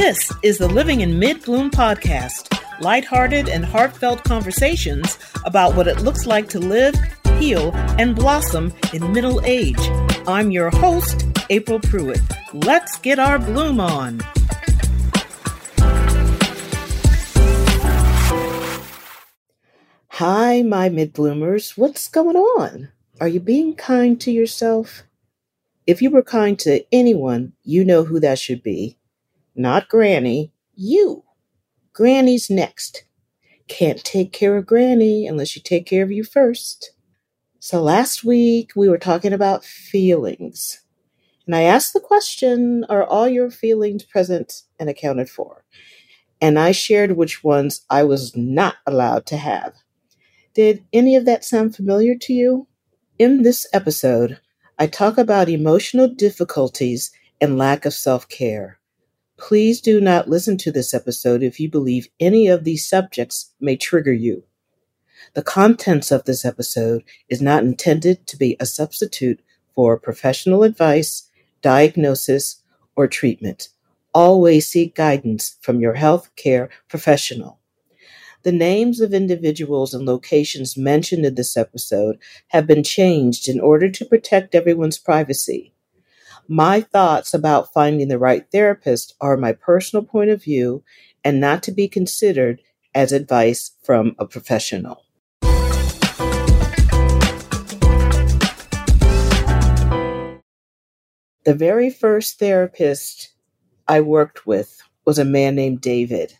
This is the Living in Mid Bloom podcast, lighthearted and heartfelt conversations about what it looks like to live, heal, and blossom in middle age. I'm your host, April Pruitt. Let's get our bloom on. Hi, my mid bloomers. What's going on? Are you being kind to yourself? If you were kind to anyone, you know who that should be. Not Granny, you. Granny's next. Can't take care of Granny unless you take care of you first. So last week we were talking about feelings. And I asked the question Are all your feelings present and accounted for? And I shared which ones I was not allowed to have. Did any of that sound familiar to you? In this episode, I talk about emotional difficulties and lack of self care. Please do not listen to this episode if you believe any of these subjects may trigger you. The contents of this episode is not intended to be a substitute for professional advice, diagnosis, or treatment. Always seek guidance from your health care professional. The names of individuals and locations mentioned in this episode have been changed in order to protect everyone's privacy. My thoughts about finding the right therapist are my personal point of view and not to be considered as advice from a professional. The very first therapist I worked with was a man named David.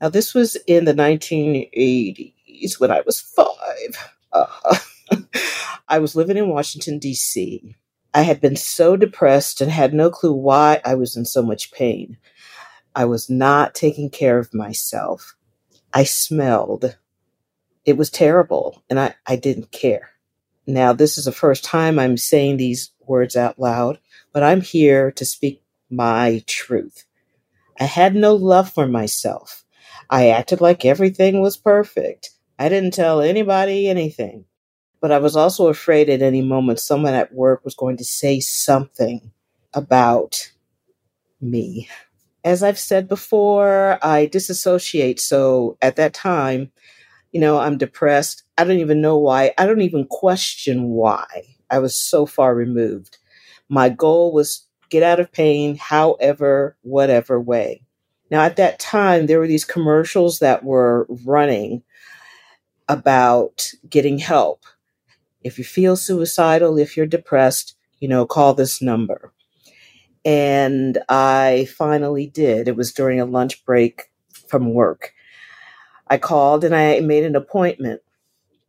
Now, this was in the 1980s when I was five. Uh, I was living in Washington, D.C. I had been so depressed and had no clue why I was in so much pain. I was not taking care of myself. I smelled. It was terrible, and I, I didn't care. Now, this is the first time I'm saying these words out loud, but I'm here to speak my truth. I had no love for myself. I acted like everything was perfect. I didn't tell anybody anything. But I was also afraid at any moment someone at work was going to say something about me. As I've said before, I disassociate. So at that time, you know, I'm depressed. I don't even know why. I don't even question why. I was so far removed. My goal was get out of pain, however, whatever way. Now, at that time, there were these commercials that were running about getting help. If you feel suicidal, if you're depressed, you know, call this number. And I finally did. It was during a lunch break from work. I called and I made an appointment.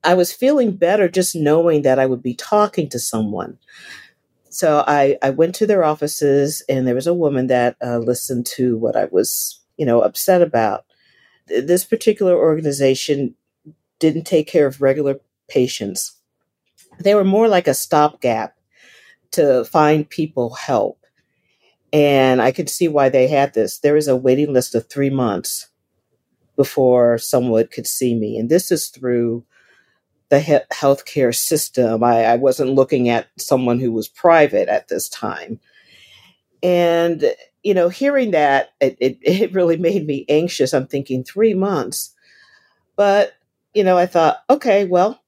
I was feeling better just knowing that I would be talking to someone. So I, I went to their offices, and there was a woman that uh, listened to what I was, you know, upset about. This particular organization didn't take care of regular patients. They were more like a stopgap to find people help. And I could see why they had this. There is a waiting list of three months before someone could see me. And this is through the he- healthcare system. I, I wasn't looking at someone who was private at this time. And, you know, hearing that, it, it, it really made me anxious. I'm thinking three months. But, you know, I thought, okay, well,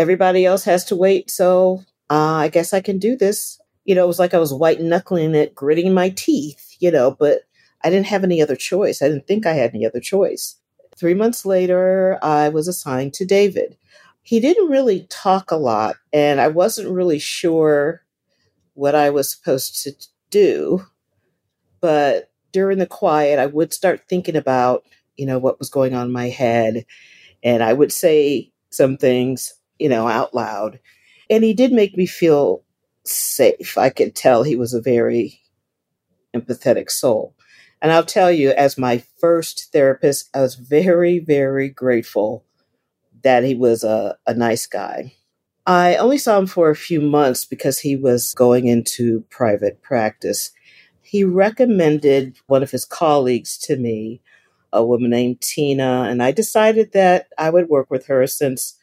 everybody else has to wait. So uh, I guess I can do this. You know, it was like I was white knuckling it, gritting my teeth, you know, but I didn't have any other choice. I didn't think I had any other choice. Three months later, I was assigned to David he didn't really talk a lot, and I wasn't really sure what I was supposed to do. But during the quiet, I would start thinking about, you know, what was going on in my head, and I would say some things, you know, out loud. And he did make me feel safe. I could tell he was a very empathetic soul. And I'll tell you, as my first therapist, I was very, very grateful that he was a, a nice guy. I only saw him for a few months because he was going into private practice. He recommended one of his colleagues to me, a woman named Tina, and I decided that I would work with her since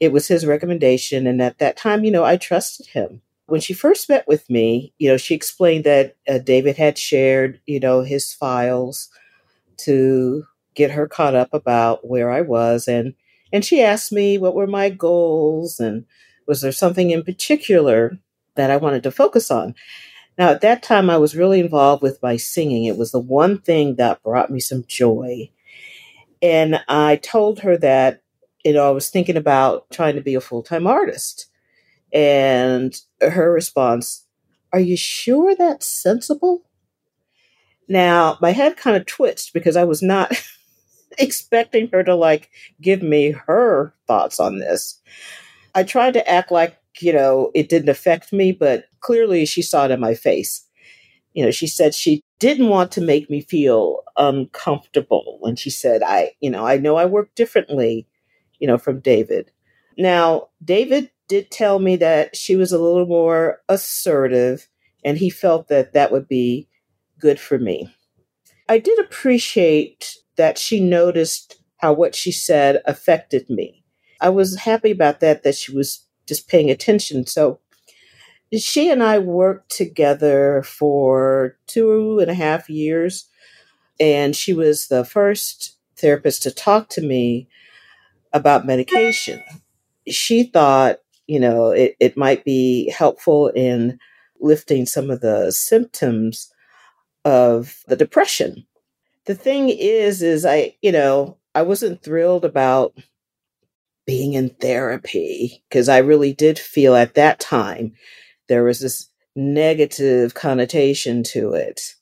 it was his recommendation. And at that time, you know, I trusted him. when she first met with me, you know, she explained that uh, David had shared, you know, his files to get her caught up about where I was and and she asked me what were my goals and was there something in particular that I wanted to focus on. Now at that time I was really involved with my singing. It was the one thing that brought me some joy. And I told her that you know I was thinking about trying to be a full-time artist. And her response, Are you sure that's sensible? Now, my head kind of twitched because I was not expecting her to like give me her thoughts on this. I tried to act like, you know, it didn't affect me, but clearly she saw it in my face. You know, she said she didn't want to make me feel uncomfortable. And she said, I, you know, I know I work differently, you know, from David. Now, David did tell me that she was a little more assertive and he felt that that would be good for me. I did appreciate that she noticed how what she said affected me. I was happy about that, that she was just paying attention. So she and I worked together for two and a half years, and she was the first therapist to talk to me about medication. She thought, you know, it, it might be helpful in lifting some of the symptoms of the depression. The thing is, is I, you know, I wasn't thrilled about being in therapy because I really did feel at that time there was this negative connotation to it.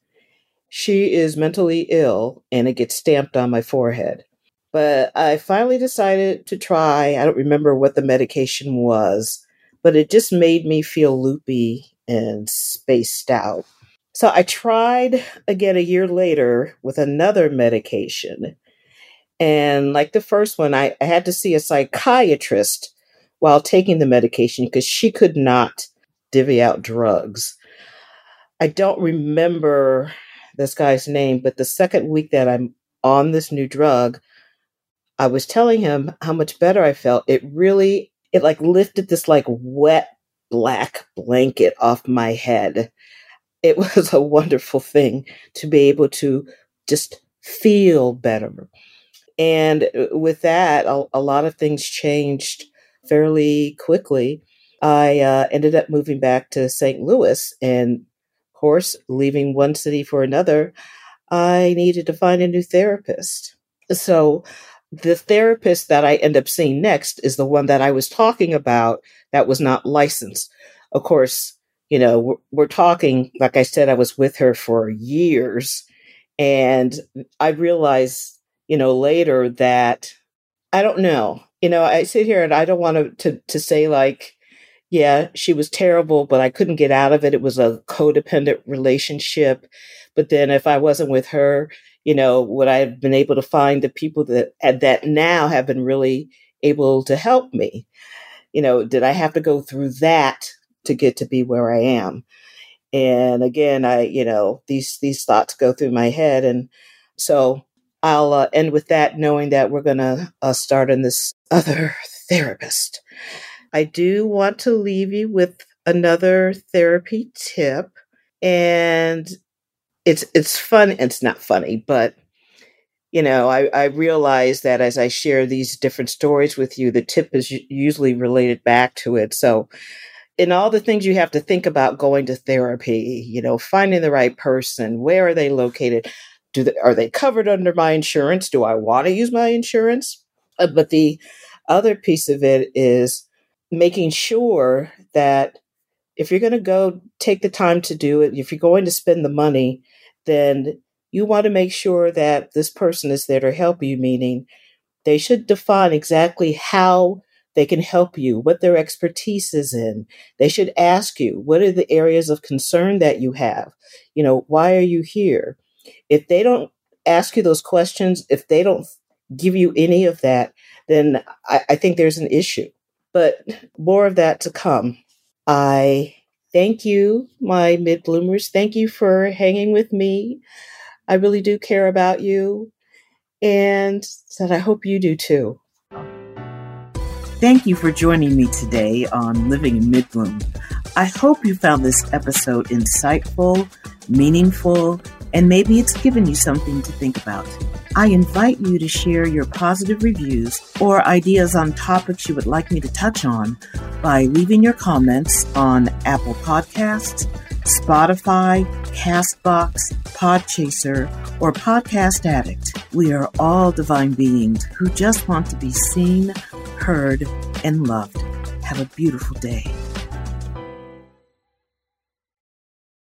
She is mentally ill and it gets stamped on my forehead. But I finally decided to try. I don't remember what the medication was, but it just made me feel loopy and spaced out. So I tried again a year later with another medication. And like the first one, I, I had to see a psychiatrist while taking the medication because she could not divvy out drugs. I don't remember this guy's name, but the second week that I'm on this new drug, I was telling him how much better I felt. It really, it like lifted this like wet black blanket off my head it was a wonderful thing to be able to just feel better. And uh, with that, a, a lot of things changed fairly quickly. I uh, ended up moving back to St. Louis, and of course, leaving one city for another, I needed to find a new therapist. So, the therapist that I end up seeing next is the one that I was talking about that was not licensed. Of course, you know, we're, we're talking, like I said, I was with her for years. And I realized, you know, later that I don't know. You know, I sit here and I don't want to, to, to say like, yeah, she was terrible, but I couldn't get out of it. It was a codependent relationship. But then if I wasn't with her, you know, what I have been able to find the people that that now have been really able to help me? You know, did I have to go through that to get to be where I am. And again, I, you know, these, these thoughts go through my head. And so I'll uh, end with that, knowing that we're going to uh, start on this other therapist. I do want to leave you with another therapy tip. And it's, it's fun. It's not funny, but you know, I, I realize that as I share these different stories with you, the tip is usually related back to it. So in all the things you have to think about going to therapy, you know, finding the right person, where are they located? Do they, are they covered under my insurance? Do I want to use my insurance? Uh, but the other piece of it is making sure that if you're going to go take the time to do it, if you're going to spend the money, then you want to make sure that this person is there to help you, meaning they should define exactly how they can help you, what their expertise is in. They should ask you, what are the areas of concern that you have? You know, why are you here? If they don't ask you those questions, if they don't give you any of that, then I, I think there's an issue. But more of that to come. I thank you, my mid bloomers. Thank you for hanging with me. I really do care about you. And that I hope you do too. Thank you for joining me today on Living in Mid Bloom. I hope you found this episode insightful, meaningful, and maybe it's given you something to think about. I invite you to share your positive reviews or ideas on topics you would like me to touch on by leaving your comments on Apple Podcasts, Spotify, Castbox, Podchaser, or Podcast Addict. We are all divine beings who just want to be seen, heard, and loved. Have a beautiful day.